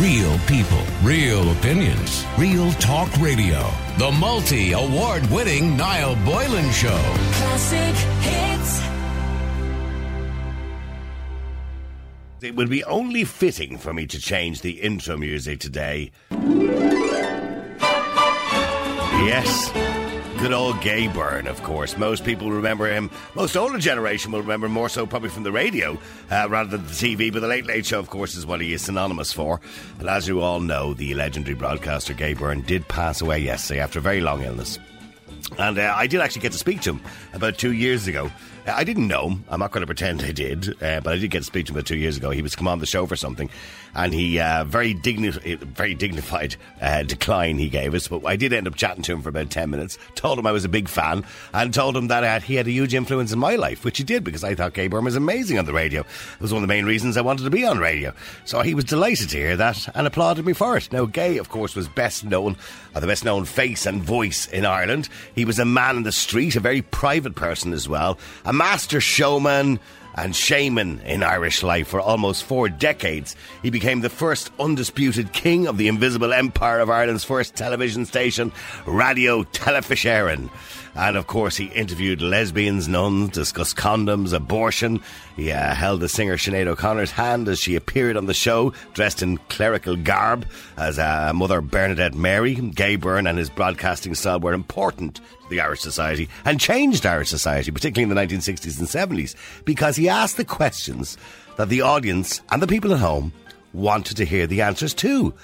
Real people, real opinions, real talk radio. The multi award winning Niall Boylan Show. Classic hits. It would be only fitting for me to change the intro music today. Yes. Good old Gay Byrne, of course. Most people remember him. Most older generation will remember more so probably from the radio uh, rather than the TV. But the Late Late Show, of course, is what he is synonymous for. And as you all know, the legendary broadcaster Gay Byrne did pass away yesterday after a very long illness. And uh, I did actually get to speak to him about two years ago. Uh, I didn't know him. I'm not going to pretend I did, uh, but I did get to speak to him about two years ago. He was come on the show for something, and he uh, very digni- very dignified uh, decline he gave us. But I did end up chatting to him for about ten minutes. Told him I was a big fan, and told him that uh, he had a huge influence in my life, which he did because I thought Gay Byrne was amazing on the radio. It was one of the main reasons I wanted to be on radio. So he was delighted to hear that and applauded me for it. Now, Gay, of course, was best known, or the best known face and voice in Ireland. He was a man in the street, a very private person as well, a master showman and shaman in Irish life for almost four decades. He became the first undisputed king of the invisible empire of Ireland's first television station, Radio Telefís Éireann. And of course, he interviewed lesbians, nuns, discussed condoms, abortion. He uh, held the singer Sinead O'Connor's hand as she appeared on the show, dressed in clerical garb as uh, Mother Bernadette Mary. Gay Byrne and his broadcasting style were important to the Irish society and changed Irish society, particularly in the 1960s and 70s, because he asked the questions that the audience and the people at home wanted to hear the answers to,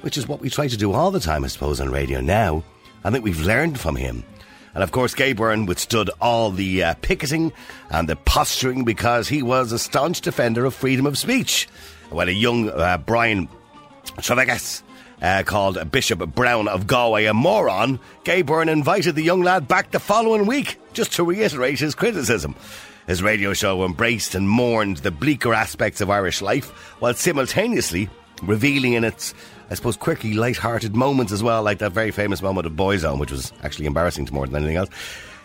which is what we try to do all the time, I suppose, on radio now. I think we've learned from him. And of course, Gay Byrne withstood all the uh, picketing and the posturing because he was a staunch defender of freedom of speech. When a young uh, Brian Trevaskis uh, called Bishop Browne of Galway a moron, Gay Byrne invited the young lad back the following week just to reiterate his criticism. His radio show embraced and mourned the bleaker aspects of Irish life while simultaneously revealing in its I suppose, quirky, light-hearted moments as well, like that very famous moment of Boyzone, which was actually embarrassing to more than anything else.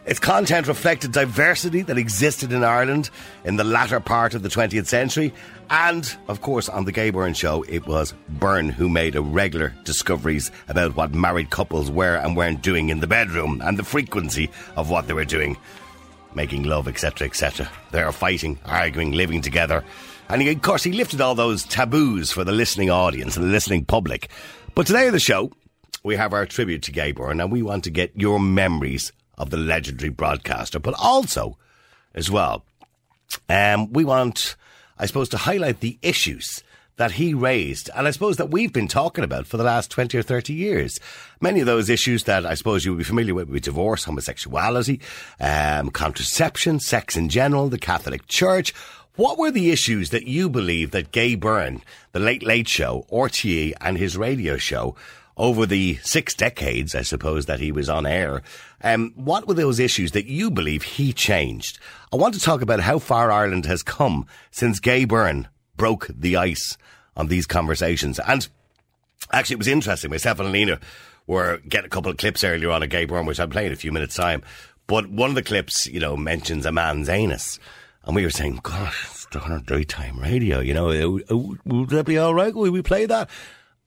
Its content reflected diversity that existed in Ireland in the latter part of the 20th century. And, of course, on the Gay Byrne show, it was Byrne who made irregular discoveries about what married couples were and weren't doing in the bedroom and the frequency of what they were doing. Making love, etc., etc. They are fighting, arguing, living together. And he, of course, he lifted all those taboos for the listening audience and the listening public. But today on the show, we have our tribute to Gay Byrne, and we want to get your memories of the legendary broadcaster, but also, as well, um, we want, I suppose, to highlight the issues that he raised, and I suppose that we've been talking about for the last 20 or 30 years. Many of those issues that I suppose you would be familiar with, with divorce, homosexuality, um, contraception, sex in general, the Catholic Church, what were the issues that you believe that Gay Byrne, the Late Late Show, RTE, and his radio show over the six decades, I suppose, that he was on air, um, what were those issues that you believe he changed? I want to talk about how far Ireland has come since Gay Byrne broke the ice on these conversations. And actually, it was interesting. Myself and Alina were getting a couple of clips earlier on of Gay Byrne, which I'm playing in a few minutes' time. But one of the clips, you know, mentions a man's anus. And we were saying, gosh, it's on daytime radio, you know, would that be all right? Will we play that?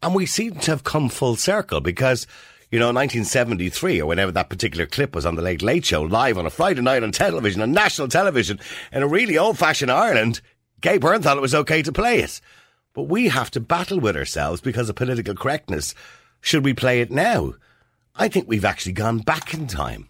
And we seem to have come full circle because, you know, 1973 or whenever that particular clip was on the Late Late Show live on a Friday night on television, on national television, in a really old fashioned Ireland, Gay Byrne thought it was okay to play it. But we have to battle with ourselves because of political correctness. Should we play it now? I think we've actually gone back in time.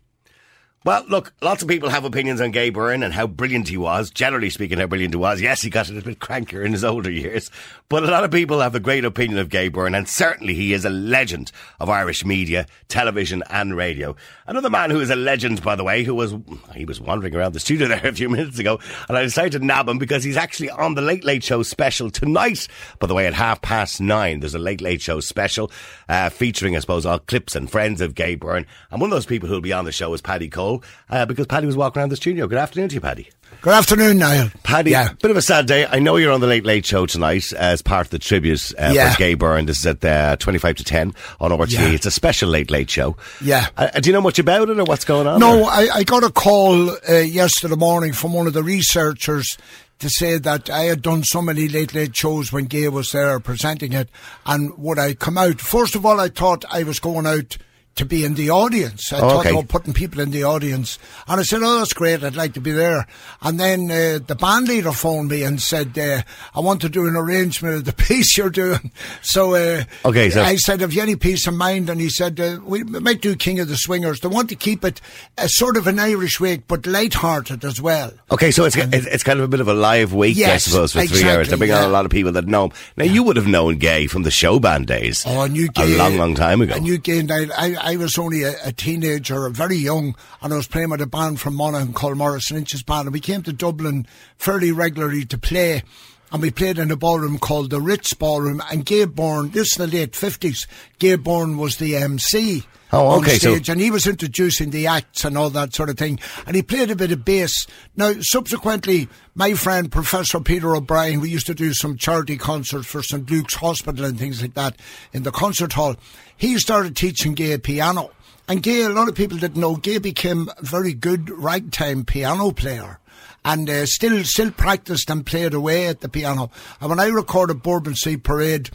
Well, look, lots of people have opinions on Gay Byrne and how brilliant he was. Generally speaking, how brilliant he was. Yes, he got a little bit crankier in his older years, but a lot of people have a great opinion of Gay Byrne, and certainly he is a legend of Irish media, television, and radio. Another man who is a legend, by the way, who was he was wandering around the studio there a few minutes ago, and I decided to nab him because he's actually on the Late Late Show special tonight. By the way, at half past nine, there's a Late Late Show special uh, featuring, I suppose, all clips and friends of Gay Byrne, and one of those people who'll be on the show is Paddy Cole uh, because Paddy was walking around the studio. Good afternoon to you, Paddy. Good afternoon, Niall. Paddy, Yeah. bit of a sad day. I know you're on the Late Late Show tonight as part of the tribute uh, Yeah. for Gay Byrne. This is at uh, 25 to 10 on RTE. Yeah. It's a special Late Late Show. Yeah. Uh, do you know much about it or what's going on? No, I, I got a call uh, yesterday morning from one of the researchers to say that I had done so many late late shows when Gay was there presenting it, and would I come out? First of all, I thought I was going out to be in the audience. I Oh, thought okay. about putting people in the audience. And I said, oh, that's great. I'd like to be there. And then uh, the band leader phoned me and said, uh, I want to do an arrangement of the piece you're doing. So, uh, Okay, so- I said, have you any peace of mind? And he said, uh, we might do King of the Swingers. They want to keep it a sort of an Irish wake, but light-hearted as well. Okay, so it's, it's it's kind of a bit of a live week, I suppose, for three exactly, hours to bring on yeah. a lot of people that know him. Now, you would have known Gay from the show band days Oh, I knew a long, long time ago. Knew Gay, and I, I, I was only a, a teenager, very young, and I was playing with a band from Monaghan called Maurice Lynch's Band, and we came to Dublin fairly regularly to play. And we played in a ballroom called the Ritz Ballroom, and Gay Byrne, this is the late 50s, Gay Byrne was the MC. Oh, on okay, so- stage, and he was introducing the acts and all that sort of thing. And he played a bit of bass. Now, subsequently, my friend Professor Peter O'Brien, we used to do some charity concerts for St Luke's Hospital and things like that in the concert hall. He started teaching Gay piano. And Gay, a lot of people didn't know, Gay became a very good ragtime piano player. And uh, still, still practiced and played away at the piano. And when I recorded Bourbon Street Parade,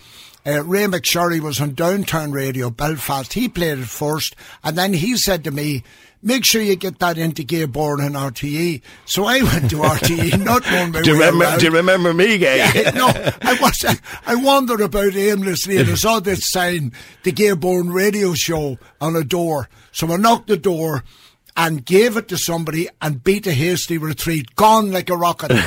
uh, Ray McSherry was on Downtown Radio, Belfast. He played it first, and then he said to me, "Make sure you get that into Gay Byrne and RTE." So I went to RTE, not knowing my do, you remember, around. do you remember me, Gay? no, I was. I wandered about aimlessly and I saw this sign, the Gay Byrne Radio Show, on a door. So I knocked the door and gave it to somebody and beat a hasty retreat, gone like a rocket. and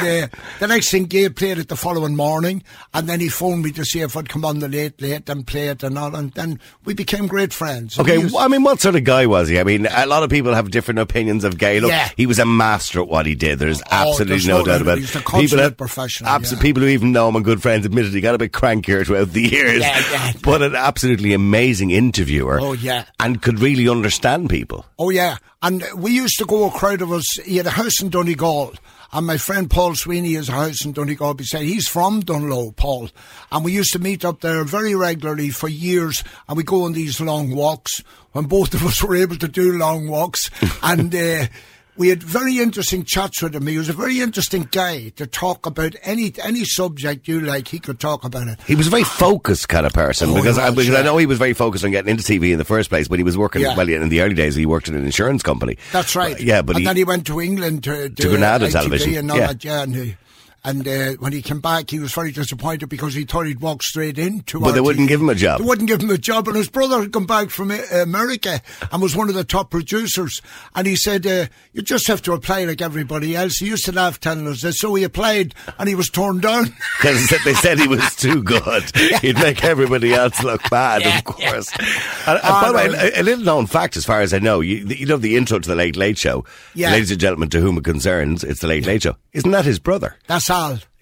uh, the next thing, Gay played it the following morning, and then he phoned me to see if I'd come on the late late and play it and all, and then we became great friends. Okay, used- I mean, what sort of guy was he? I mean, a lot of people have different opinions of Gay. Look, Yeah. he was a master at what he did. There's absolutely there's no no doubt about it. he's a consummate professional, abso- yeah. People who even know him and good friends admitted he got a bit crankier throughout the years. Yeah, yeah. But an absolutely amazing interviewer. Oh, yeah. And could really understand people. Oh yeah, and we used to go a crowd of us. He had a house in Donegal, and my friend Paul Sweeney has a house in Donegal. Beside, he's from Dunlow, Paul, and we used to meet up there very regularly for years, and we go on these long walks. When both of us were able to do long walks, and. Uh, we had very interesting chats with him. He was a very interesting guy to talk about any any subject you like. He could talk about it. He was a very focused kind of person Oh, because, he I, was, because I know he was very focused on getting into TV in the first place. But he was working Yeah. well in the early days. He worked in an insurance company. That's right. yeah, but and he, then he went to England to, To Granada ITV Television, and all yeah. that. Yeah, and, he, and uh, when he came back, he was very disappointed because he thought he'd walk straight into. But they wouldn't give him a job. They wouldn't give him a job, and his brother had come back from uh, America and was one of the top producers. And he said, uh, "You just have to apply like everybody else." He used to laugh telling us this. So he applied, and he was turned down. because they said he was too good. He'd make everybody else look bad, of course. And, and by the way, a, a little known fact, as far as I know, you, you know the intro to the Late Late Show. Yeah. Ladies and gentlemen, to whom it concerns, it's the Late Late Show. Isn't that his brother? That's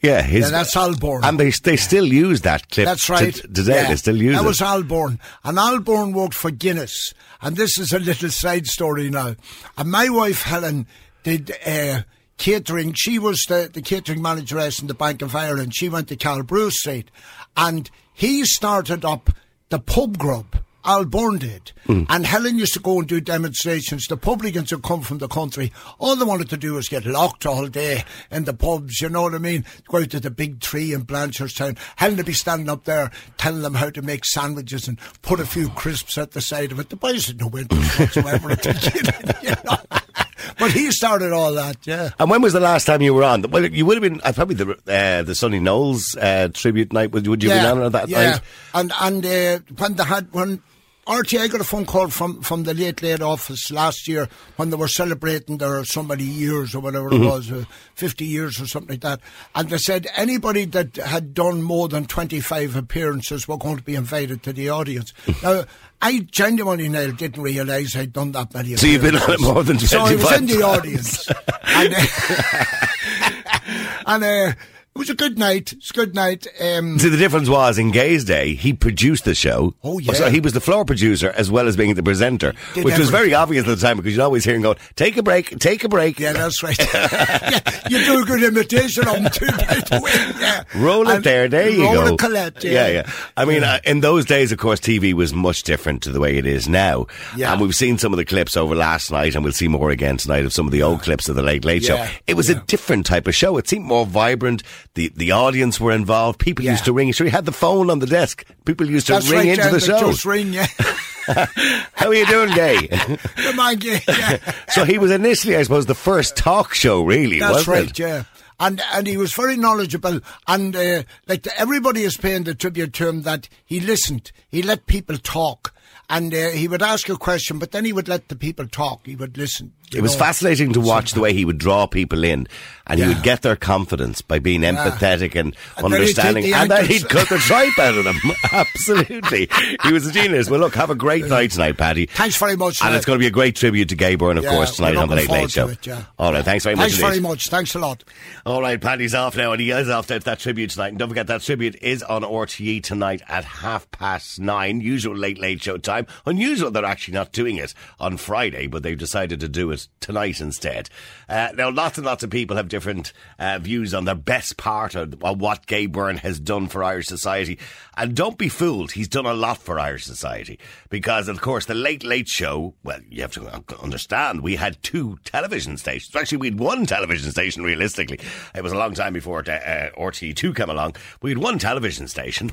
Yeah, his, Yeah, that's Al Byrne. And they they still use that clip. That's right. today, Yeah. they still use that it. was Al Byrne. And Al Byrne worked for Guinness. And this is a little side story now. And my wife, Helen, did uh, catering. She was the, the catering manageress in the Bank of Ireland. She went to Calbrew Street. And he started up the pub grub. Al Byrne did. Hmm. And Helen used to go and do demonstrations. The publicans would come from the country. All they wanted to do was get locked all day in the pubs, you know what I mean? Go out to the big tree in Blanchardstown. Helen would be standing up there telling them how to make sandwiches and put a few crisps at the side of it. The boys had no interest whatsoever at the beginning, you know. But he started all that, yeah. And when was the last time you were on? Well, you would have been uh, probably the uh, the Sonny Knowles uh, tribute night. Would, would you have been on at that yeah. night? And and uh, when they had when RTI got a phone call from from the late late office last year when they were celebrating their so many years or whatever Mm-hmm. it was, uh, fifty years or something like that, and they said anybody that had done more than twenty five appearances were going to be invited to the audience. now. I genuinely, Niall, didn't realise I'd done that many. So you've been on it more than twenty five. So I was in the audience, and, uh, and uh, It was a good night. It's a good night. Um, See, the difference was in Gay's day, he produced the show. Oh, yeah. So he was the floor producer as well as being the presenter, which was very obvious at the time because you'd always hear him going, take a break, take a break. yeah, that's right. yeah, you do a good imitation of him too, by the way. Yeah. Roll it And there, there you roll go. Colette, yeah, yeah. yeah. I mean, uh, in those days, of course, TV was much different to the way it is now. Yeah. And we've seen some of the clips over last night, and we'll see more again tonight of some of the old clips of the Late Late Yeah, Show. It was a different type of show. It seemed more vibrant. The the audience were involved. People Yeah. used to ring. So you had the phone on the desk. People used to That's ring right, into the show. Just ring, yeah. How are you doing, Gay? Come on, yeah. yeah. so he was initially, I suppose, the first talk show, really, That's wasn't right, it? yeah. And and he was very knowledgeable, and uh, like everybody is paying the tribute to him that he listened, he let people talk, and uh, he would ask a question, but then he would let the people talk. He would listen. It was oh. fascinating to watch the way he would draw people in, and he would get their confidence by being empathetic and, And then understanding, the and then he'd cut the tripe out of them. Absolutely, he was a genius. Well, look, have a great night tonight, Paddy. Thanks very much. And it's going to be a great tribute to Gay Byrne, of Yeah, course, tonight on the Late Late Show. it, yeah. All right, thanks very Thanks much. very much. Thanks a lot. All right, Paddy's off now, and he is off to that tribute tonight. And don't forget that tribute is on RTE tonight at half past nine. Usual late late show time. Unusual they're actually not doing it on Friday, but they've decided to do it tonight instead. Uh, now, lots and lots of people have different uh, views on their best part of, of what Gay Byrne has done for Irish society. And don't be fooled, he's done a lot for Irish society because, of course, the Late Late Show. Well, you have to understand we had two television stations. Actually, we had one television station. Realistically, it was a long time before uh, RT2 came along. We had one television station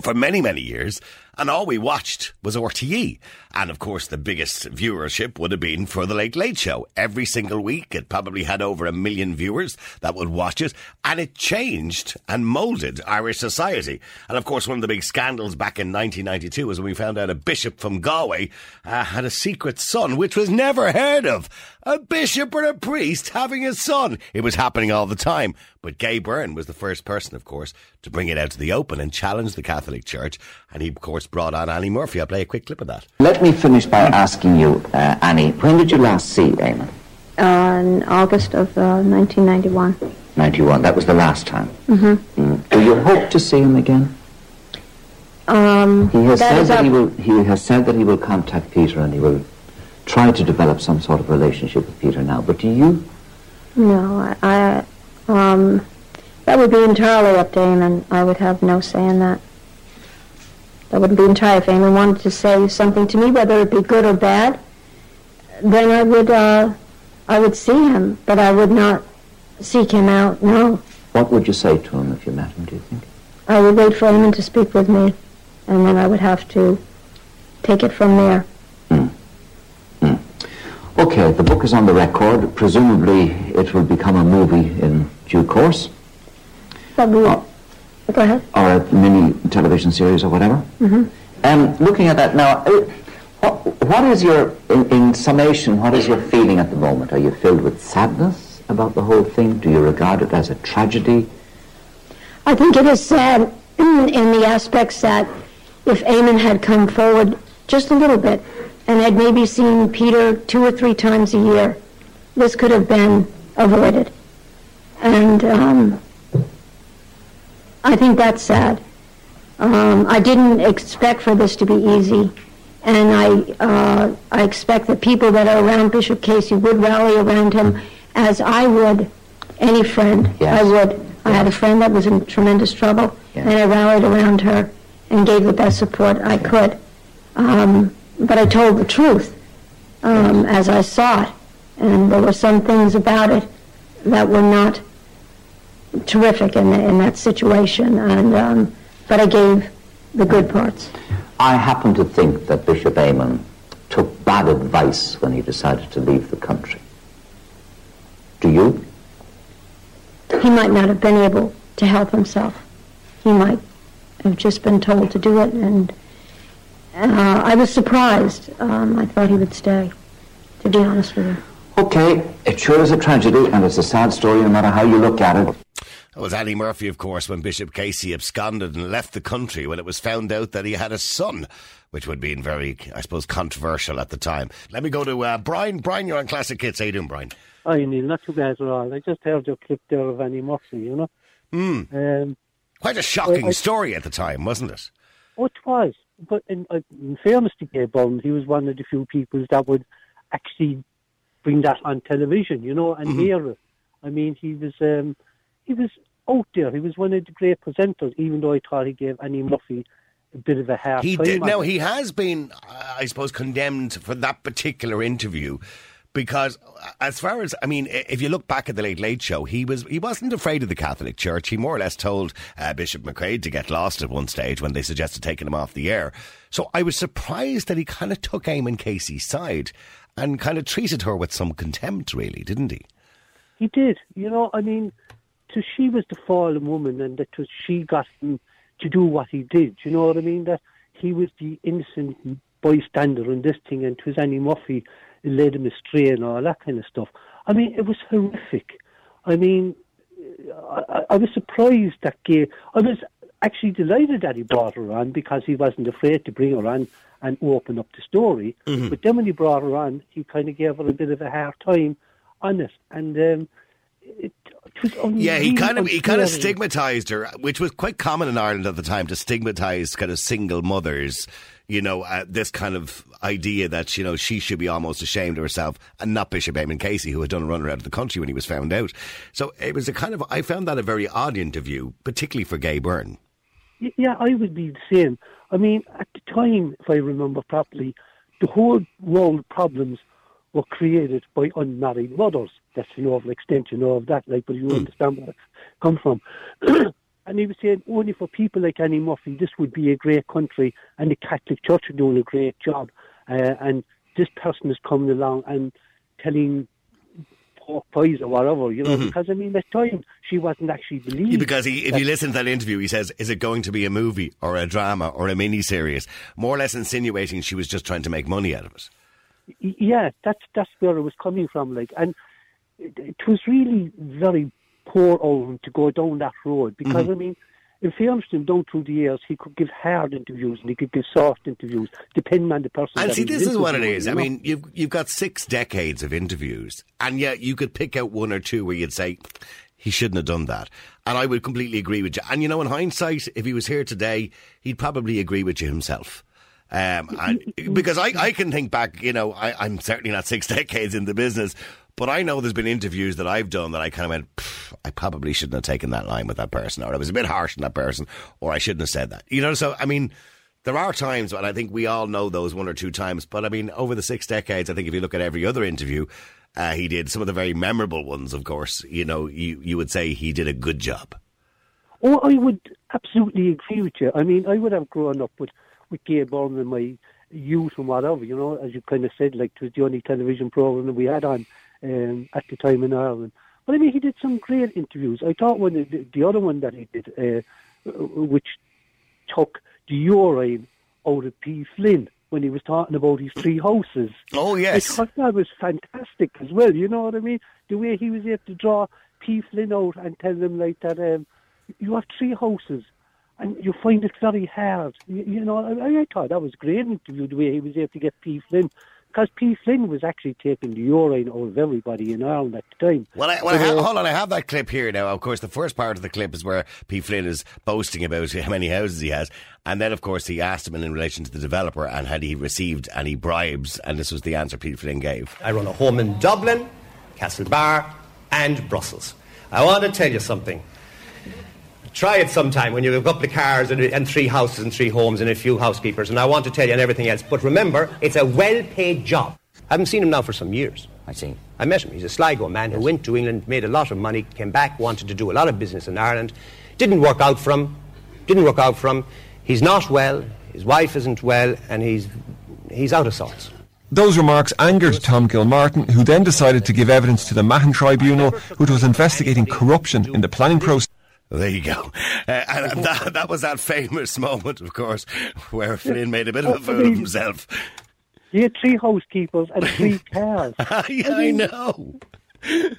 for many, many years, and all we watched was RTE. And of course, the biggest viewership would have been for The Late Late Show. Every single week, it probably had over a million viewers that would watch it, and it changed and moulded Irish society. And of course, one of the big scandals back in 1992 was when we found out a bishop from Galway uh, had a secret son, which was never heard of. A bishop or a priest having a son. It was happening all the time. But Gay Byrne was the first person, of course, to bring it out to the open and challenge the Catholic Church. And he, of course, brought on Annie Murphy. I'll play a quick clip of that. Let me finish by asking you, uh, Annie, when did you last see Eamon? uh, in August of uh, 1991. 91, that was the last time. Mm-hmm. Do you hope to see him again? Um, He has that said that he will. He has said that he will contact Peter and he will try to develop some sort of relationship with Peter now. But do you? No, I, I um, that would be entirely up to Eamon. I would have no say in that. That would be entirely if Eamon wanted to say something to me, whether it be good or bad. Then I would, uh, I would see him, but I would not seek him out. No, What would you say to him if you met him? Do you think? I would wait for Eamon to speak with me, and then I would have to take it from there. Okay, the book is on the record. Presumably, it will become a movie in due course, go ahead. or a mini television series, or whatever. Mm-hmm. Um, looking at that now, uh, what, what is your, in, in summation, what is your feeling at the moment? Are you filled with sadness about the whole thing? Do you regard it as a tragedy? I think it is sad in, in the aspects that if Eamon had come forward just a little bit and had maybe seen Peter two or three times a year, this could have been avoided. And um, I think that's sad. Um, I didn't expect for this to be easy, and I uh, I expect that people that are around Bishop Casey would rally around him, as I would any friend. Yes. I would. I had a friend that was in tremendous trouble, Yeah. and I rallied around her and gave the best support I could. Um, but I told the truth um, as I saw it, and there were some things about it that were not terrific in, in that situation, and um, but I gave the good parts. I happen to think that Bishop Eamon took bad advice when he decided to leave the country. Do you? He might not have been able to help himself. He might have just been told to do it, and uh, I was surprised. Um, I thought he would stay, to be honest with you. Okay, it sure is a tragedy, and it's a sad story no matter how you look at it. That was Annie Murphy, of course, when Bishop Casey absconded and left the country when it was found out that he had a son, which would have been very, I suppose, controversial at the time. Let me go to uh, Brian. Brian, you're on Classic Hits. How you doing, Brian? Hi, Niall. Not too bad at all. I just heard your clip there of Annie Murphy, you know. Um, Quite a shocking I, I, story at the time, wasn't it? Oh, it was. But in, uh, in fairness to Gay Byrne, he was one of the few people that would actually bring that on television, you know, and mm-hmm. hear it. I mean, he was um, he was out there. He was one of the great presenters, even though I thought he gave Annie Murphy a bit of a hard he. Did, no, he has been, I suppose, condemned for that particular interview because as far as I mean, if you look back at the Late Late Show, he was he wasn't afraid of the Catholic Church. He more or less told uh, Bishop McCrae to get lost at one stage when they suggested taking him off the air. So I was surprised that he kind of took Eamon Casey's side and kind of treated her with some contempt, really, didn't he? He did. You know, I mean, to she was the fallen woman, and that was she got him to do what he did. You know what I mean? That he was the innocent bystander in this thing, and it was Annie Murphy led him astray and all that kind of stuff. I mean, it was horrific. I mean, I, I was surprised that Gay. I was actually delighted that he brought her on because he wasn't afraid to bring her on and open up the story. Mm-hmm. But then when he brought her on, he kind of gave her a bit of a hard time on it, and um, yeah, he kind of he kind of stigmatized her, which was quite common in Ireland at the time to stigmatize kind of single mothers you know, uh, this kind of idea that, you know, she should be almost ashamed of herself and not Bishop Eamon Casey, who had done a runner out of the country when he was found out. So it was a kind of, I found that a very odd interview, particularly for Gay Byrne. Yeah, I would be the same. I mean, at the time, if I remember properly, the whole world problems were created by unmarried mothers. That's, you know, an extension of that, like, but you mm. understand where it come from. And he was saying only for people like Annie Murphy, this would be a great country, and the Catholic Church are doing a great job. Uh, and this person is coming along and telling pork pies or whatever, you know, mm-hmm. because I mean, at the time she wasn't actually believing. Yeah, because he, if you listen to that interview, he says, "Is it going to be a movie or a drama or a mini series?" More or less insinuating she was just trying to make money out of it. Yeah, that's that's where it was coming from, like, and it, it was really very poor Owen to go down that road because mm-hmm. I mean, in fairness to him, down through the years, he could give hard interviews and he could give soft interviews, depending on the person. And see, this is what it is. I know? mean, you've you've got six decades of interviews, and yet you could pick out one or two where you'd say he shouldn't have done that. And I would completely agree with you. And you know, in hindsight, if he was here today, he'd probably agree with you himself. Um, and, because I, I can think back, you know, I, I'm certainly not six decades in the business, but I know there's been interviews that I've done that I kind of went, I probably shouldn't have taken that line with that person, or I was a bit harsh on that person, or I shouldn't have said that. You know, so I mean, there are times, and I think we all know those one or two times. But I mean, over the six decades, I think if you look at every other interview uh, he did, some of the very memorable ones, of course, you know, you you would say he did a good job. Oh, I would absolutely agree with you. I mean, I would have grown up with with Gay Byrne in my youth and whatever, you know, as you kind of said, like it was the only television program that we had on um, at the time in Ireland. But I mean, he did some great interviews. I thought one the, the other one that he did, uh, which took the urine out of P. Flynn when he was talking about his three houses. Oh yes, I thought that was fantastic as well. You know what I mean? The way he was able to draw P. Flynn out and tell them like that. Um, you have three houses and you find it very hard. You, you know, I, I, thought that was great interview the way he was able to get P. Flynn because P. Flynn was actually taking the urine out of everybody in Ireland at the time. Well, I, well I have, uh, hold on, I have that clip here now. Of course, the first part of the clip is where P. Flynn is boasting about how many houses he has. And then, of course, he asked him in relation to the developer and had he received any bribes. And this was the answer P. Flynn gave. I run a home in Dublin, Castlebar, and Brussels. I want to tell you something. Try it sometime when you have a couple of cars and, and, three houses and three homes and a few housekeepers. And I want to tell you and everything else. But remember, it's a well-paid job. I haven't seen him now for some years. I see. I met him. He's a Sligo man who went to England, made a lot of money, came back, wanted to do a lot of business in Ireland. Didn't work out for him. Didn't work out for him. He's not well. His wife isn't well, and he's he's out of sorts. Those remarks angered Tom Gilmartin, who then decided to give evidence to the Mahon Tribunal, which was investigating corruption in the planning process. There you go. Uh, and that, that was that famous moment, of course, where Flynn made a bit of a fool of himself. He had three housekeepers and three cars. yeah, I, mean, I know.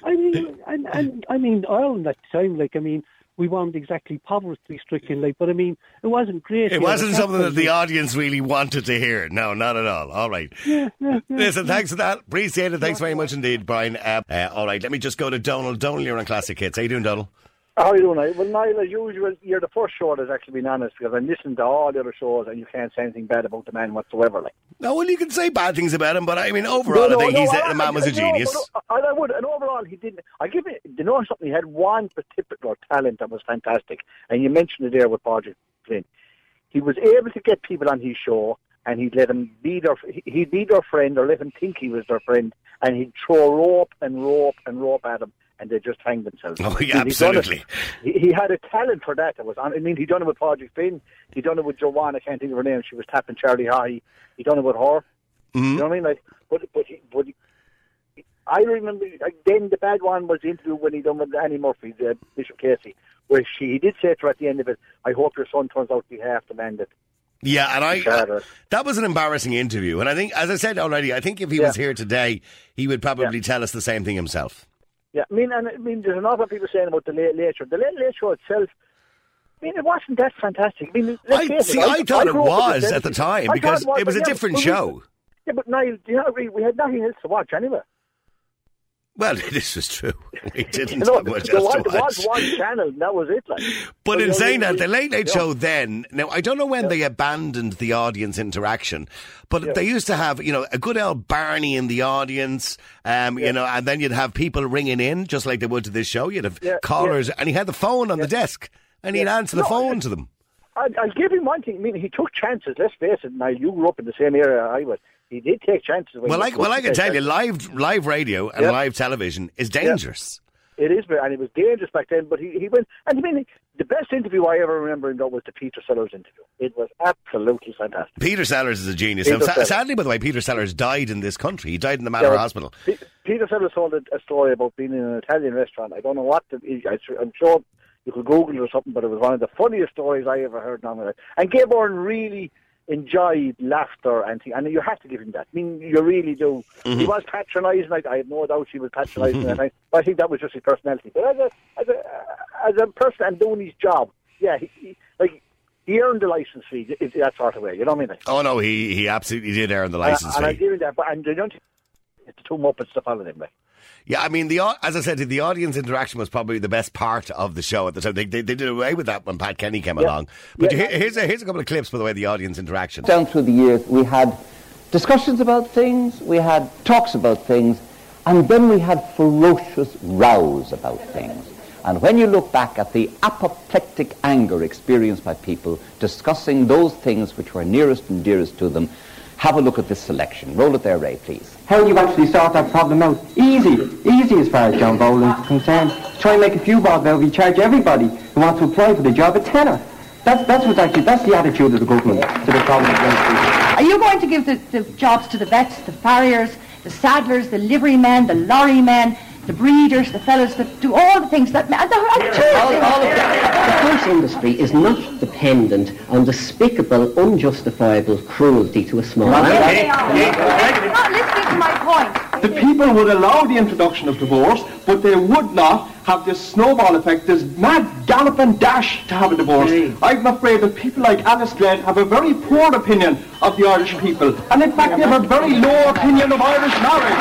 I mean, and, and I mean, Ireland at the time, like, I mean, we weren't exactly poverty stricken, like, but I mean, it wasn't great. It wasn't something that the audience really wanted to hear. No, not at all. All right. Yeah, yeah, yeah, Listen, thanks for that. Appreciate it. Thanks very much indeed, Brian. Uh, uh, all right, let me just go to Donald. Donald, you're on Classic Hits. How you doing, Donald? How are you doing? Niall? Well, Niall, as usual, you're the first show that's actually been honest because I'm listening to all the other shows and you can't say anything bad about the man whatsoever. Like, No, well, you can say bad things about him, but I mean, overall, No, I think no, he's a, I- the man was a genius. but uh, I, I would, and overall, he didn't. I give it. You know something? He had one particular talent that was fantastic, and you mentioned it there with Patrick Flynn. He was able to get people on his show, and he'd let them be their. He'd be their friend, or let them think he was their friend, and he'd throw rope and rope and rope at them, and they just hang themselves. Oh, yeah, absolutely. He, he had a talent for that. That was. on- I mean, he done it with Patrick Finn. He done it with Joanne. I can't think of her name. She was tapping Charlie Haughey. He done it with her. Mm-hmm. You know what I mean? Like, but but he, but he, I remember like, then the bad one was the interview when he done with Annie Murphy, uh, Bishop Casey, where she he did say to her at the end of it, "I hope your son turns out to be half the man that." Yeah, and I that was an embarrassing interview, and I think, as I said already, I think if he was here today, he would probably tell us the same thing himself. Yeah, I mean, and I mean, there's an awful lot of people saying about the late late show. The late late show itself. I mean, it wasn't that fantastic. I mean, I face it, see. I thought it up in was the at the time I because thought it was a yeah, different but we- show. Yeah, but Niall, do you not agree? We had nothing else to watch anyway. Well, this was true. We didn't have much there else was, to watch. was one channel, and that was it. Like, But you in saying that, the Late Late yeah. Show then, now I don't know when they abandoned the audience interaction, but they used to have, you know, a good old Barney in the audience, um, you know, and then you'd have people ringing in, just like they would to this show. You'd have Yeah, callers, and he had the phone on the desk, and he'd answer the No, phone to them. I, I'll give him one thing. I mean, he took chances. Let's face it. Now, you grew up in the same area I was. He did take chances. when Well, I, well, I can tell take you, live live radio and Yeah. live television is dangerous. It is, and it was dangerous back then. But he, he went, and I mean, the best interview I ever remember him though was the Peter Sellers interview. It was absolutely fantastic. Peter Sellers is a genius. Sa- sadly, by the way, Peter Sellers died in this country. He died in the Manor Yeah, Hospital. Pe- Peter Sellers told a, a story about being in an Italian restaurant. I don't know what. The, I, I'm sure you could Google it or something, but it was one of the funniest stories I ever heard. And Gay Byrne really enjoyed laughter and thing, and you have to give him that. I mean, you really do. He mm-hmm. was patronising. I, I have no doubt he was patronising. and I, I think that was just his personality. But as a as a as a person and doing his job, yeah, he, he, like he earned the license fee in that sort of way. You know what I mean? Oh no, he he absolutely did earn the uh, license and, and I fee. give him that. But and they don't. It's two Muppets to follow him. Like. Yeah, I mean, the as I said, the audience interaction was probably the best part of the show at the time. They, they, they did away with that when Pat Kenny came along. But Yeah. here- here's a, here's a couple of clips, by the way, the audience interaction. Down through the years, we had discussions about things, we had talks about things, and then we had ferocious rows about things. And when you look back at the apoplectic anger experienced by people discussing those things which were nearest and dearest to them, have a look at this selection. Roll it there, Ray, please. How you actually sort that problem out? Easy, easy as far as John Boland's concerned. Try and make a few bob out you, charge everybody who wants to apply for the job a tenner. That's, that's what actually, that's the attitude of the government to the problem. Are you going to give the, the jobs to the vets, the farriers, the saddlers, the liverymen, the lorry men, the breeders, the fellows that do all the things that... And the, and All, all of the, the horse industry is not dependent on despicable, unjustifiable cruelty to a small animal. they are. You're not listening to my point. The people would allow the introduction of divorce, but they would not have this snowball effect, this mad galloping dash to have a divorce. I'm afraid that people like Alice Glenn have a very poor opinion of the Irish people, and in fact they have a very low opinion of Irish marriage.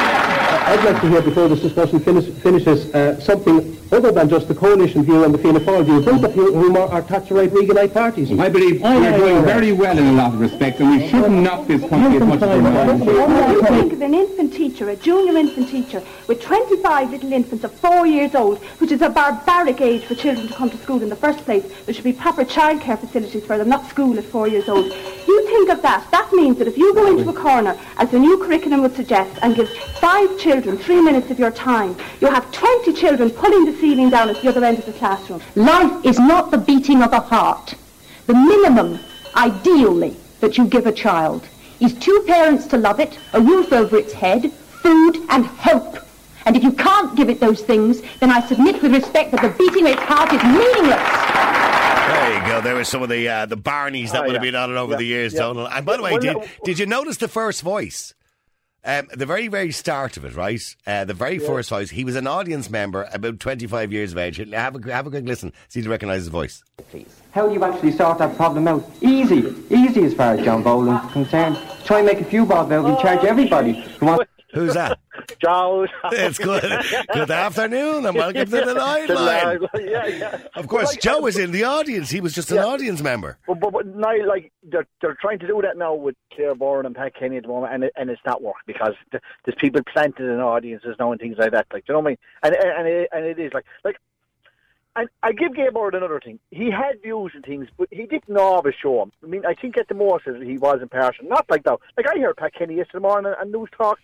I'd like to hear before this discussion finish, finishes uh, something other than just the coalition view and the Fianna Fáil view, both of whom whom are, are Thatcherite Reaganite parties. I believe we're doing very well in a lot of respects, and we shouldn't knock this country as much as we're not. You think of an infant teacher, a junior infant teacher, with 25 little infants of four years old, which is a barbaric age for children to come to school in the first place. There should be proper childcare facilities for them, not school at four years old. If you think of that. That means that if you go into a corner, as the new curriculum would suggest, and give five children three minutes of your time, you'll have 20 children pulling the ceiling down at the other end of the classroom. Life is not the beating of a heart. The minimum, ideally, that you give a child is two parents to love it, a roof over its head, food and hope. And if you can't give it those things, then I submit with respect that the beating of its heart is meaningless. There you go. There were some of the uh, the Barneys that Oh, would have yeah. been on it over Yeah, the years, yeah. Donald. And by the way, Well, did, no- did you notice the first voice? Um, the very, very start of it, right? Uh, the very first voice. He was an audience member, about 25 years of age. Have a, have a quick listen. See if you recognise his voice. Please. How do you actually sort that problem out? Easy, easy as far as John Boland's concerned. Try and make a few bob out of you, charge everybody who wants... Who's that? Ciao. It's good. Good afternoon and welcome to the Nightline. yeah, yeah. Of course, like, Joe uh, was in the audience. He was just an Yeah. audience member. But, but, but now, like they're they're trying to do that now with Claire Byrne and Pat Kenny at the moment, and it, and it's not working because there's people planted in audiences now and things like that. Like, do you know what I mean? And and and it, and it is like like. And I give Gaybo another thing. He had views and things, but he didn't always show them. I mean, I think at the most he was impartial. Not like that. Like I heard Pat Kenny yesterday morning and News Talk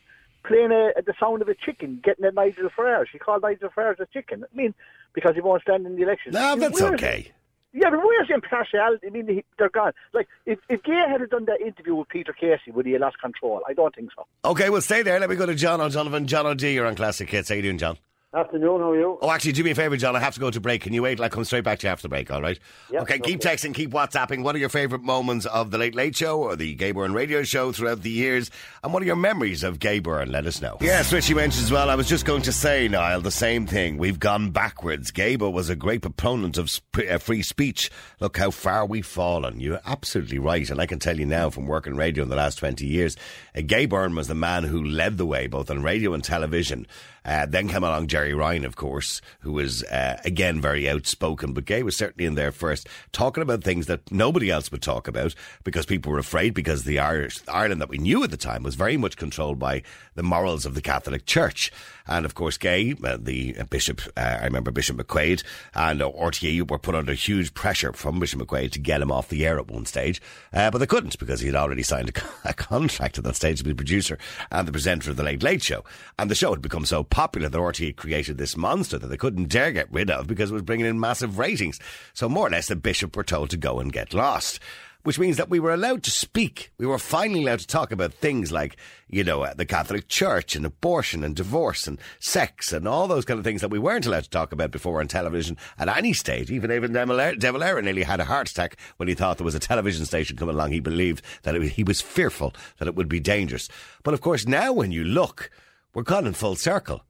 playing a, the sound of a chicken, getting at Nigel Farage. He called Nigel Farage a chicken. I mean, because he won't stand in the election. No, that's Where's- okay. yeah, but where's the impartiality? I mean, they- they're gone. Like, if, if Gay had done that interview with Peter Casey, would he have lost control? I don't think so. Okay, well, stay there. Let me go to John O'Donovan. John O'D, you're on Classic Hits. How you doing, John? Afternoon, how are you? Oh, actually, do me a favour, John. I have to go to break. Can you wait? I'll come straight back to you after the break, all right? Yeah, okay, keep texting, keep WhatsApping. What are your favourite moments of the Late Late Show or the Gay Byrne radio show throughout the years? And what are your memories of Gay Byrne? Let us know. Yes, Richie mentioned as well. I was just going to say, Niall, the same thing. We've gone backwards. Gaybo was a great proponent of sp- uh, free speech. Look how far we've fallen. You're absolutely right. And I can tell you now from working radio in the last 20 years, uh, Gay Byrne was the man who led the way both on radio and television. Uh, then came along Gerry Ryan, of course, who was uh, again very outspoken, but Gay was certainly in there first, talking about things that nobody else would talk about because people were afraid because the Irish Ireland that we knew at the time was very much controlled by the morals of the Catholic Church. And of course, Gay, uh, the uh, Bishop, uh, I remember Bishop McQuaid and uh, RTE were put under huge pressure from Bishop McQuaid to get him off the air at one stage, but they couldn't because he had already signed a, a contract at that stage to be the producer and the presenter of the Late Late Show. And the show had become so popular that RTE created this monster that they couldn't dare get rid of because it was bringing in massive ratings. So more or less, the Bishop were told to go and get lost which means that we were allowed to speak. We were finally allowed to talk about things like, you know, uh, the Catholic Church and abortion and divorce and sex and all those kind of things that we weren't allowed to talk about before on television at any stage. Even David Devalera nearly had a heart attack when he thought there was a television station coming along. He believed that it, he was fearful that it would be dangerous. But of course, now when you look, we're gone in full circle.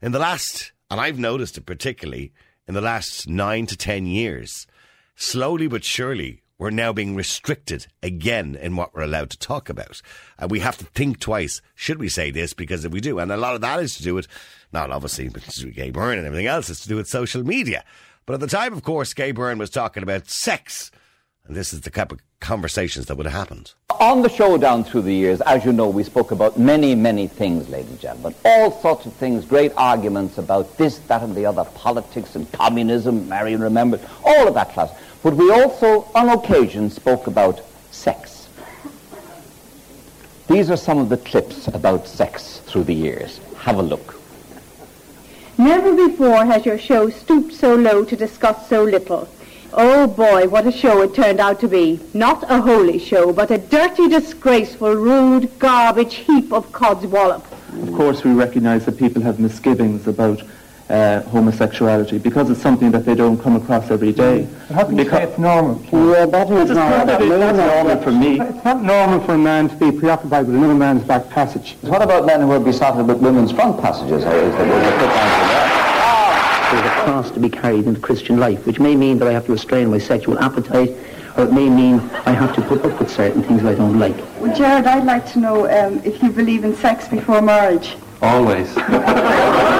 In the last, and I've noticed it particularly in the last nine to ten years, slowly but surely, we're now being restricted again in what we're allowed to talk about. And we have to think twice. Should we say this? Because if we do, and a lot of that is to do with, not obviously, with Gay Byrne and everything else, it's to do with social media. But at the time, of course, Gay Byrne was talking about sex. And this is the type of conversations that would have happened. On the show down through the years, as you know, we spoke about many, many things, ladies and gentlemen. All sorts of things, great arguments about this, that, and the other, politics and communism, Marion remembered, all of that class. But we also, on occasion, spoke about sex. These are some of the clips about sex through the years. Have a look. Never before has your show stooped so low to discuss so little. Oh boy, what a show it turned out to be. Not a holy show, but a dirty, disgraceful, rude, garbage heap of codswallop. Of course, we recognise that people have misgivings about uh, homosexuality because it's something that they don't come across every day. How can you say it's normal? Yeah, that is normal. That's normal for me. It's not normal for a man to be preoccupied with another man's back passage. What about men who are besotted with women's front passages? How is that? There's a cross to be carried in the Christian life, which may mean that I have to restrain my sexual appetite, or it may mean I have to put up with certain things I don't like. Well, Jared, I'd like to know um, if you believe in sex before marriage. Always.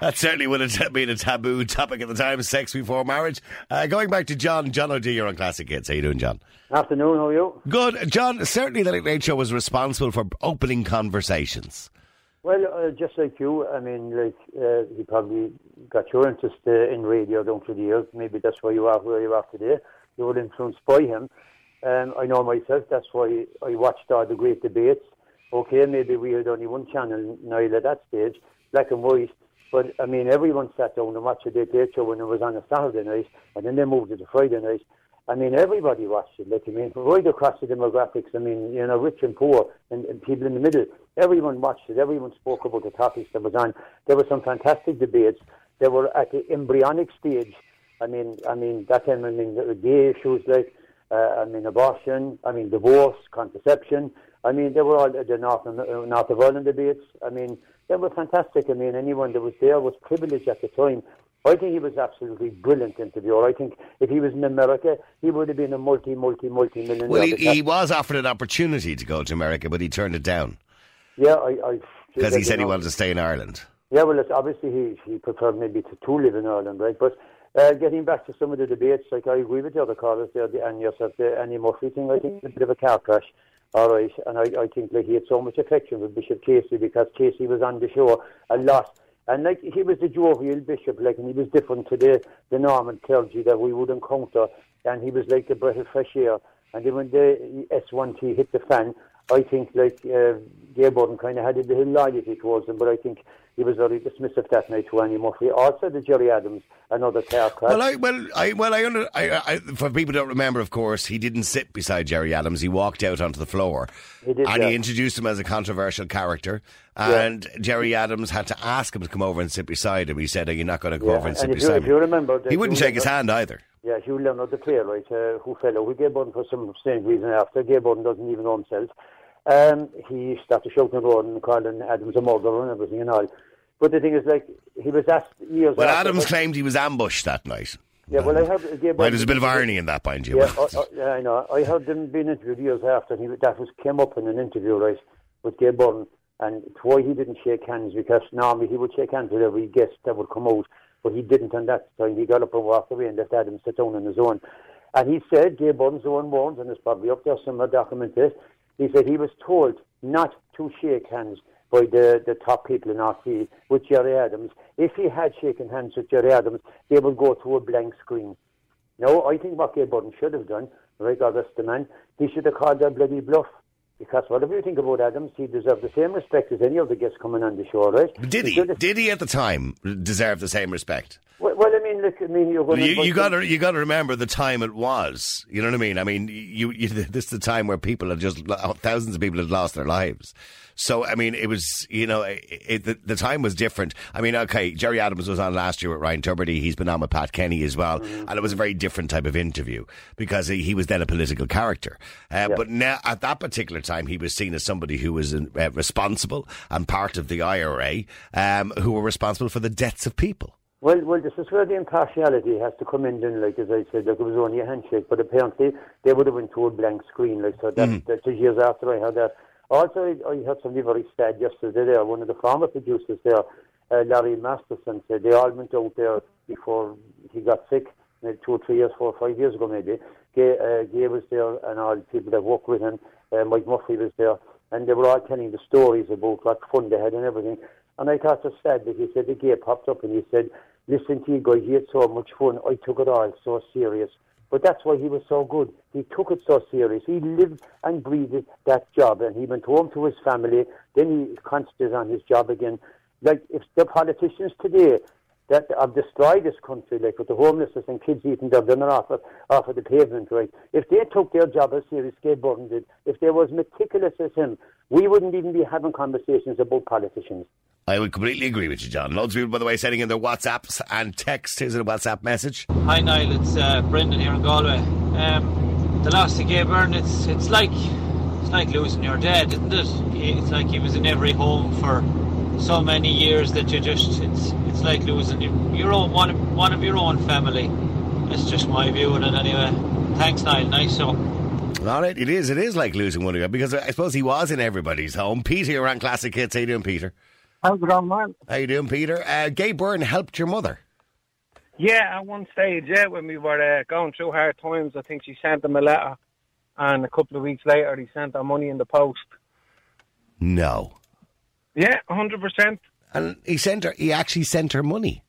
That certainly would have been a taboo topic at the time, sex before marriage. Uh, going back to John, John O'D, you're on Classic Hits. How you doing, John? Afternoon, how are you? Good. John, certainly the Late Late Show was responsible for opening conversations. Well, uh, just like you, I mean, like, uh, you probably got your interest uh, in radio down through the years. Maybe that's why you are where you are today. You were influenced by him. Um, I know myself, that's why I watched all the great debates. Okay, maybe we had only one channel, Niall, at that stage, black and white. But, I mean, everyone sat down and watched the Late Show when it was on a Saturday night, and then they moved to Friday night. I mean, everybody watched it, like, I mean, right across the demographics. I mean, you know, rich and poor, and, and people in the middle. Everyone watched it. Everyone spoke about the topics that was on. There were some fantastic debates. They were at the embryonic stage. I mean, I mean, that time, I mean, the gay issues like, uh, I mean, abortion, I mean, divorce, contraception. I mean, they were all the North, uh, North of Ireland debates. I mean, they were fantastic. I mean, anyone that was there was privileged at the time. I think he was absolutely brilliant interviewer. I think if he was in America, he would have been a multi, multi, multi million. Well, he, he was offered an opportunity to go to America, but he turned it down. Yeah, I, Because he said you he wanted to stay in Ireland. Yeah, well, it's obviously he, he preferred maybe to, to live in Ireland, right? But uh, getting back to some of the debates, like I agree with the other callers there, the, and yourself, the Annie Murphy thing, I think it's a bit of a car crash, all right. And I, I think like he had so much affection with Bishop Casey because Casey was on the show a lot. And like he was the jovial bishop, like, and he was different to the, the Norman clergy that we would encounter. And he was like a breath of fresh air. And then when the S1T hit the fan, I think like uh, Burton kind of had a little loyalty towards him, but I think he was very dismissive that night to Annie Murphy. Also, the Gerry Adams, another car crash. Well, I well, I well, I, under, I, I for people who don't remember, of course, he didn't sit beside Gerry Adams. He walked out onto the floor, He did, and yeah. he introduced him as a controversial character. Yeah. And Jerry Adams had to ask him to come over and sit beside him. He said, "Are you not going to go Yeah, over and sit and you, beside if you me?" remember, He wouldn't shake his hand either. Yeah, Hugh Leonard, the player, right, uh, who fell out with Gay for some strange reason after. Gay doesn't even know himself. Um, he started shouting around and calling Adams a murderer and everything and all. But the thing is, like, he was asked years Well, after, Adams claimed he was ambushed that night. Yeah, well, I heard Gay Well, there's a bit of irony in that, mind you. Yeah, I, I, yeah, I know. I heard him being interviewed years after, and he, that was came up in an interview, right, with Gay Byrne. And it's why he didn't shake hands, because normally he would shake hands with every guest that would come out, but he didn't on that time. He got up and walked away and left Adams sit down on his own. And he said, Gay Byrne's the one warned, and it's probably up there somewhere documented, he said he was told not to shake hands by the, the top people in RT with Gerry Adams. If he had shaken hands with Gerry Adams, they would go to a blank screen. No, I think what Gay Byrne should have done, right, rest the man, he should have called their bloody bluff. Because whatever you think about Adams, he deserved the same respect as any other guest coming on the show, right? Did he? Did he at the time deserve the same respect? Well, well I mean, look, I mean, you're going You, you got to you got to remember the time it was. You know what I mean? I mean, you, you this is the time where people had just thousands of people had lost their lives. So I mean, it was you know it, it, the, the time was different. I mean, okay, Gerry Adams was on last year with Ryan Tubridy. He's been on with Pat Kenny as well, and it was a very different type of interview because he, he was then a political character. Uh, But now at that particular time, he was seen as somebody who was uh, responsible and part of the IRA, um, who were responsible for the deaths of people. Well, well, this is where the impartiality has to come in. Then, like as I said, like it was only a handshake, but apparently they would have went to a blank screen. Like so, that, Mhm. that's two years after I had that. Also, I, heard somebody very sad yesterday. There, one of the former producers there, uh, Larry Masterson, said they all went out there before he got sick, maybe two or three years, four or five years ago, maybe. Gay, uh, Gay was there, and all the people that worked with him. Uh, Mike Murphy was there, and they were all telling the stories about what fun they had and everything. And I thought it was sad that he said the Gay popped up and he said, "Listen to you guys, he had so much fun. I took it all so serious." But that's why he was so good. He took it so serious. He lived and breathed that job, and he went home to his family. Then he concentrated on his job again. Like if the politicians today that have destroyed this country, like with the homelessness and kids eating their dinner off of, off of the pavement, right? If they took their job as serious Byrne did, if they was meticulous as him, we wouldn't even be having conversations about politicians. I would completely agree with you, John. Loads of people, by the way, sending in their WhatsApps and texts. Here's a WhatsApp message. Hi Niall, it's uh, Brendan here in Galway. Um, the loss of Gay Byrne, it's it's like it's like losing your dad, isn't it? It's like he was in every home for so many years that you just it's it's like losing your, your own one of, one of your own family. That's just my view on it anyway. Thanks, Niall. Nice so. All right, it is. It is like losing one of you because I suppose he was in everybody's home. Peter, you're on Classic Hits. How you doing, Peter? How's it going, man? How you doing, Peter? Uh, Gay Byrne helped your mother. Yeah, at one stage, yeah, when we were uh, going through hard times, I think she sent him a letter, and a couple of weeks later, he sent her money in the post. No. Yeah, hundred percent. And he sent her. He actually sent her money.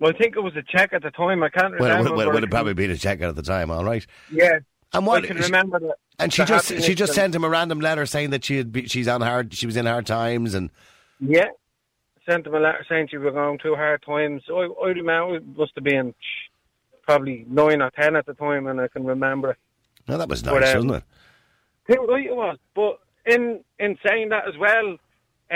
Well, I think it was a check at the time. I can't Well, it remember. would, well, it would have probably been a check at the time. All right. Yeah. And what? I can remember that. And she just she just sent him a random letter saying that she had be, she's on hard she was in hard times and Yeah. Sent him a letter saying she was going through hard times. I, I remember it must have been probably nine or ten at the time, and I can remember it. no, that was But, nice, um, wasn't it? Right it was. But in in saying that as well,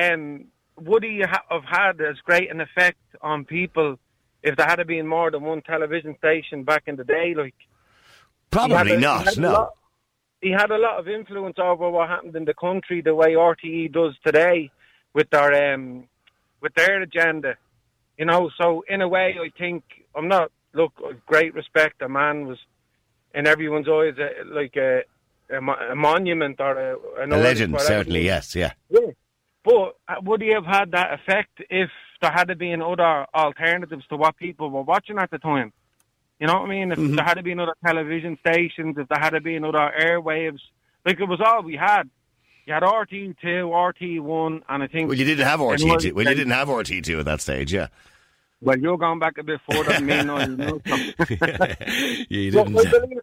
um, would he ha- have had as great an effect on people if there had been more than one television station back in the day? Like Probably a- not, no. lot- he had a lot of influence over what happened in the country, the way RTE does today with their um, with their agenda. You know, so in a way, I think I'm not look great respect. A man was in everyone's eyes uh, like a, a, a monument or a, an A legend, whatever. certainly. Yes, yeah. Yeah. But uh, would he have had that effect if there had been other alternatives to what people were watching at the time? You know what I mean? If Mm-hmm. there had been other television stations, if there had been other airwaves, like it was all we had. You had RT2, RT1, and I think. Well, you didn't have RT2. Well, you didn't have RT2 at that stage, yeah. Well, you're going back a bit further than me, no, you know. Yeah, you didn't. Believe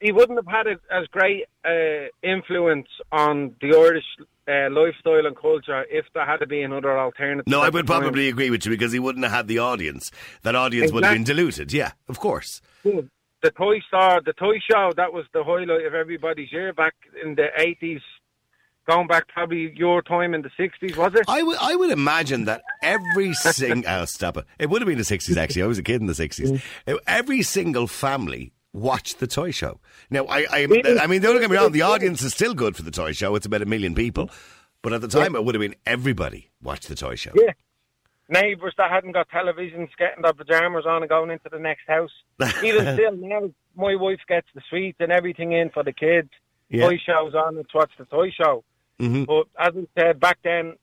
he wouldn't have had a, as great uh, influence on the Irish uh, lifestyle and culture if there had to be another alternative. No, I would the time. probably agree with you because he wouldn't have had the audience. That audience would have been diluted. Yeah, of course. The Toy Star, the Toy Show, that was the highlight of everybody's year back in the 80s, going back probably your time in the 60s, was it? I would, I would imagine that every single. oh, stop it. It would have been the 60s, actually. I was a kid in the 60s. Every single family watched the toy show. Now, I, I, I mean, don't get me wrong, the audience is still good for the toy show. It's about a million people. But at the time, it would have been everybody watched the toy show. Yeah. Neighbours that hadn't got televisions getting their pyjamas on and going into the next house. Even still now, my wife gets the sweets and everything in for the kids. Yeah. Toy show's on, let's watch the toy show. Mhm. But as I said, back then,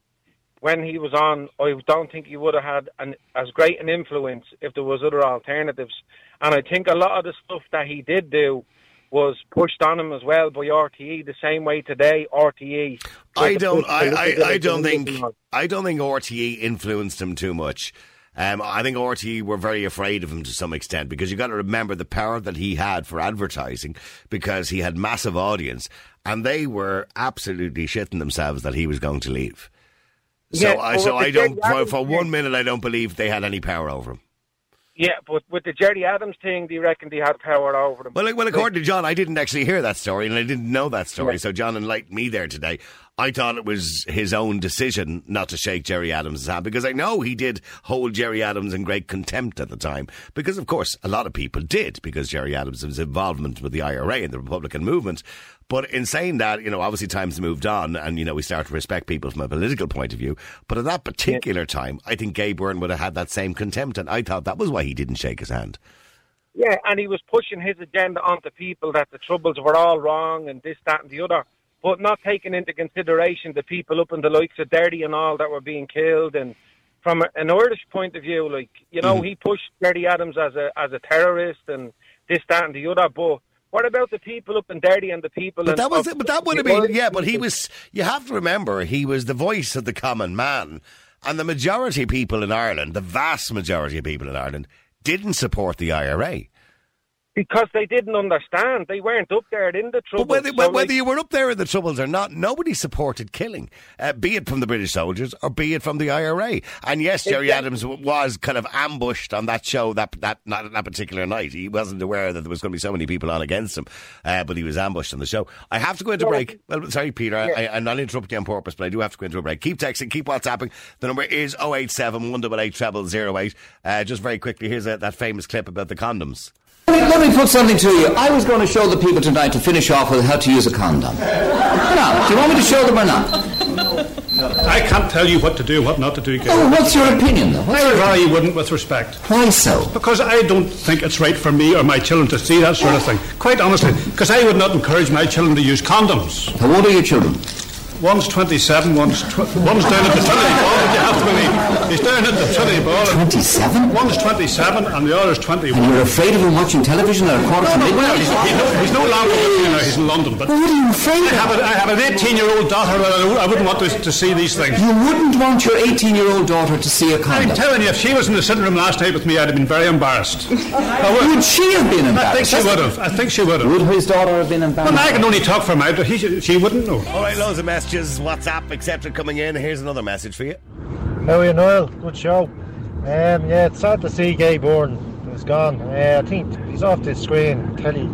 when he was on, I don't think he would have had an, as great an influence if there was other alternatives. And I think a lot of the stuff that he did do was pushed on him as well by RTE, the same way today RTE. I don't. I, I, I don't think. I don't think RTE influenced him too much. Um, I think RTE were very afraid of him to some extent because you got to remember the power that he had for advertising because he had massive audience and they were absolutely shitting themselves that he was going to leave. So Yeah, I so I don't for, for one minute I don't believe they had any power over him. Yeah, but with the Gerry Adams thing, do you reckon they had power over them? Well, like, well, according to John, I didn't actually hear that story, and I didn't know that story. Yeah. So John enlightened me there today. I thought it was his own decision not to shake Gerry Adams' hand because I know he did hold Gerry Adams in great contempt at the time. Because of course, a lot of people did because Gerry Adams' involvement with the IRA and the Republican movement. But in saying that, you know, obviously times moved on, and you know we start to respect people from a political point of view. But at that particular time, I think Gay Byrne would have had that same contempt, and I thought that was why he didn't shake his hand. Yeah, and he was pushing his agenda onto people that the troubles were all wrong and this, that, and the other, but not taking into consideration the people up in the likes of Derry and all that were being killed. And from an Irish point of view, like you know, Mhm. he pushed Gerry Adams as a as a terrorist and this, that, and the other. But what about the people up in Derry and the people? But that was But that would have been yeah. But he was. You have to remember, he was the voice of the common man, and the majority of people in Ireland, the vast majority of people in Ireland, didn't support the IRA. Because they didn't understand. They weren't up there in the trouble. But whether, So, whether like, you were up there in the troubles or not, nobody supported killing, uh, be it from the British soldiers or be it from the IRA. And yes, Gerry Exactly. Adams w- was kind of ambushed on that show that that not that particular night. He wasn't aware that there was going to be so many people on against him, uh, but he was ambushed on the show. I have to go into Yeah. break. Well, sorry, Peter, I, I, I'm not interrupting you on purpose, but I do have to go into a break. Keep texting, keep WhatsApping. The number is 087 188 0008. Uh, just very quickly, here's a, that famous clip about the condoms. Let me put something to you. I was going to show the people tonight to finish off with how to use a condom. Now, do you want me to show them or not? No. I can't tell you what to do, what not to do. Gary. Oh, what's your opinion, though? What's I would you wouldn't, with respect. Why so? Because I don't think it's right for me or my children to see that sort of thing. Quite honestly, because I would not encourage my children to use condoms. How old are your children? One's 27, one's, tw- one's down at the 24 at the Trinity Ball. 27? And the other's 21. And you're afraid of him watching television at a quarter to No, no, well, he's, he's, no, he's no longer with me now, he's in London. But Well, what are you afraid I have, of? a, I have an 18 year old daughter, and I, I wouldn't want to, to see these things. You wouldn't want your 18-year-old daughter to see a condom? I'm telling you, if she was in the sitting room last night with me, I'd have been very embarrassed. Would. Would she have been embarrassed? I think embarrassed? she would have. I think she would have. Would his daughter have been embarrassed? Well, I can only talk for my daughter. he, she wouldn't know. All right, loads of messages, WhatsApp, etc. coming in. Here's another message for you. How are you, Noel? Good show. Um, yeah, it's sad to see Gay Byrne is gone. Uh, I think he's off the screen. Telly,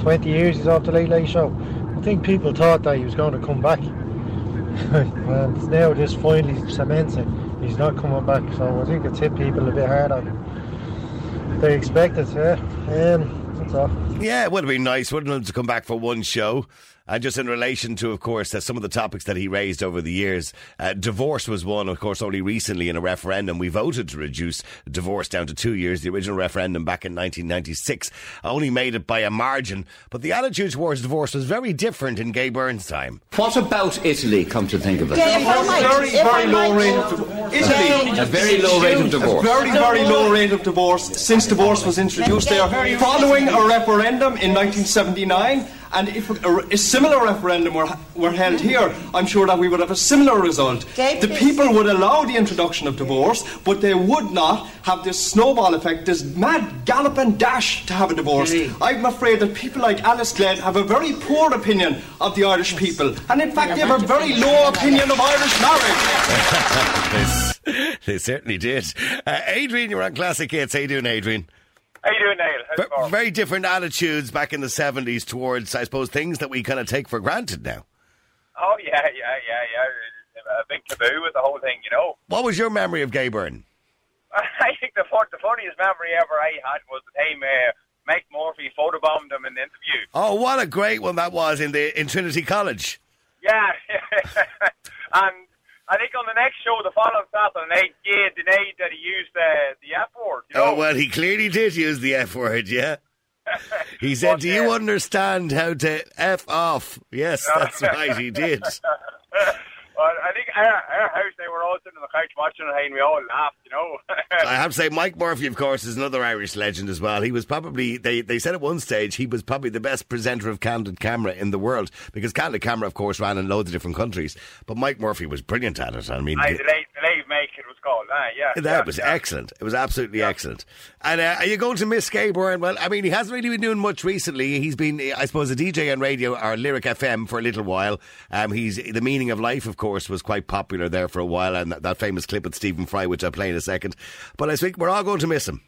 20 years he's off the Late Late Show. I think people thought that he was going to come back. and now this finally cements it. He's not coming back. So I think it's hit people a bit harder than they expected. Yeah. Um, that's all. Yeah, it would have been nice, wouldn't it, to come back for one show. And just in relation to, of course, uh, some of the topics that he raised over the years, uh, divorce was one, of course, only recently in a referendum. We voted to reduce divorce down to two years. The original referendum back in 1996 only made it by a margin. But the attitude towards divorce was very different in Gay Byrne's time. What about Italy, come to think of it? Very, very low rate of divorce. Italy. A very low rate of divorce. A very, very low rate of divorce since divorce was introduced there. Following a referendum in 1979, and if a, a similar referendum were, were held here, I'm sure that we would have a similar result. The people would allow the introduction of divorce, but they would not have this snowball effect, this mad gallop and dash to have a divorce. I'm afraid that people like Alice Glenn have a very poor opinion of the Irish people, and in fact, they have a very low opinion of Irish marriage. they certainly did. Uh, Adrian, you're on Classic Hits. How you doing, Adrian? How you doing, Neil? How's it Ve- going? very different attitudes back in the 70s towards, I suppose, things that we kind of take for granted now. Oh yeah, yeah, yeah, yeah. A big taboo with the whole thing, you know. What was your memory of Gay Byrne? I think the the funniest memory ever I had was the time uh, Mike Murphy photobombed him in the interview. Oh, what a great one that was in the in Trinity College. Yeah, and I think on the next show, the following Saturday Gay denied that he used the the F word. You oh, know? Oh, well, he clearly did use the F word, yeah. He said, Do you understand how to F off? Yes, that's right, he did. I our, our house, they were all sitting on the couch watching it, and we all laughed, you know. I have to say, Mike Murphy, of course, is another Irish legend as well. He was probably, they, they said at one stage, he was probably the best presenter of Candid Camera in the world because Candid Camera, of course, ran in loads of different countries. But Mike Murphy was brilliant at it. I mean, Aye, the late, the Live Mike it was called. Aye, yeah. that was excellent. It was absolutely excellent. And uh, are you going to miss Gay Byrne? Well, I mean, he hasn't really been doing much recently. He's been, I suppose, a DJ on radio or Lyric FM for a little while. Um, he's the meaning of life, of course, was quite popular there for a while, and that, that famous clip with Stephen Fry, which I'll play in a second. But I think we're all going to miss him.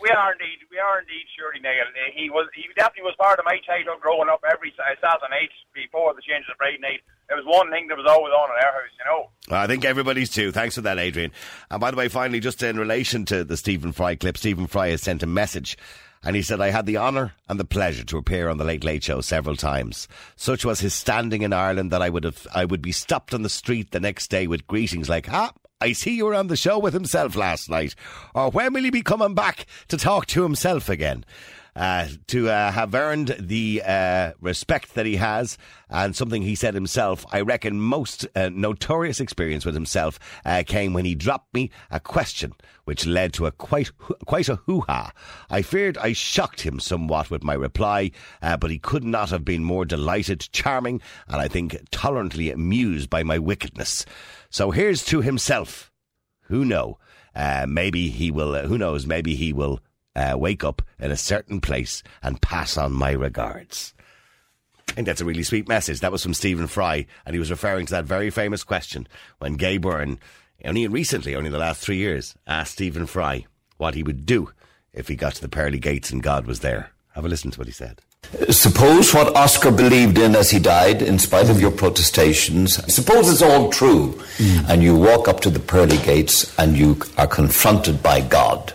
We are indeed, we are indeed, surely, Neil. Uh, He was, he definitely was part of my childhood growing up every Sa- Saturday night before the change of Friday night. It was one thing that was always on in our house, you know. I think everybody's too. Thanks for that, Adrian. And by the way, finally, just in relation to the Stephen Fry clip, Stephen Fry has sent a message. And he said, I had the honour and the pleasure to appear on the Late Late Show several times. Such was his standing in Ireland that I would have, I would be stopped on the street the next day with greetings like, ah, I see you were on the show with himself last night. Or when will he be coming back to talk to himself again? Uh, to uh, have earned the uh, respect that he has and something he said himself, I reckon most uh, notorious experience with himself uh, came when he dropped me a question which led to a quite quite a hoo-ha. I feared I shocked him somewhat with my reply, but he could not have been more delighted, charming, and I think tolerantly amused by my wickedness. So here's to himself. Who know? Uh, maybe he will. Uh, who knows? Maybe he will uh, wake up in a certain place and pass on my regards. I think that's a really sweet message. That was from Stephen Fry, and he was referring to that very famous question when Gay Byrne, only recently, only in the last three years, asked Stephen Fry what he would do if he got to the pearly gates and God was there. Have a listen to what he said. Suppose what Oscar believed in as he died, in spite of your protestations, suppose it's all true, and you walk up to the pearly gates and you are confronted by God.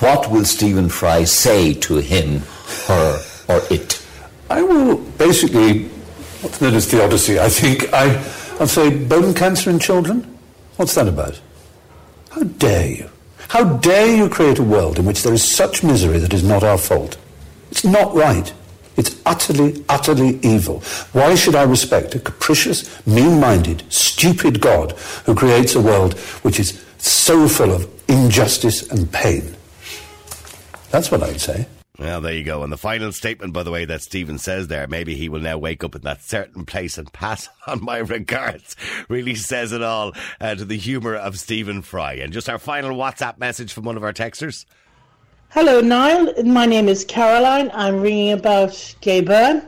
What will Stephen Fry say to him, her, or it? I will basically, what's known as theodicy, I think. I, I'll say bone cancer in children? What's that about? How dare you? How dare you create a world in which there is such misery that is not our fault? It's not right. It's utterly, utterly evil. Why should I respect a capricious, mean-minded, stupid God who creates a world which is so full of injustice and pain? That's what I'd say. Well, there you go. And the final statement, by the way, that Stephen says there, maybe he will now wake up in that certain place and pass on my regards, really says it all uh, to the humour of Stephen Fry. And just our final WhatsApp message from one of our texters. Hello, Niall. My name is Caroline. I'm ringing about Gay Byrne.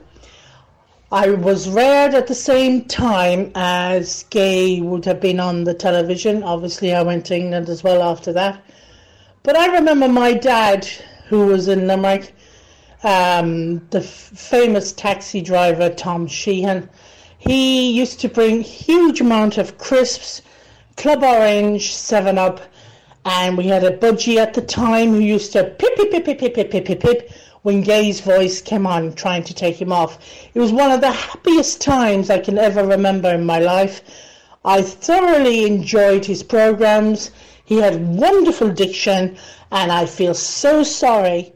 I was reared at the same time as Gay would have been on the television. Obviously, I went to England as well after that. But I remember my dad, who was in Limerick, um, the f- famous taxi driver Tom Sheehan. He used to bring huge amount of crisps, Club Orange, Seven Up, and we had a budgie at the time who used to pip pip pip pip pip pip pip pip pip when Gay's voice came on trying to take him off. It was one of the happiest times I can ever remember in my life. I thoroughly enjoyed his programs. He had wonderful diction, and I feel so sorry,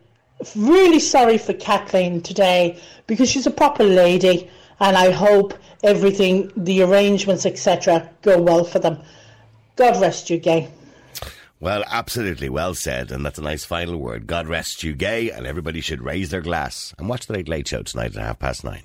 really sorry for Kathleen today because she's a proper lady, and I hope everything, the arrangements, etc., go well for them. God rest you, Gay. Well, absolutely well said, and that's a nice final word. God rest you, gay, and everybody should raise their glass and watch the Late Late Show tonight at half past nine.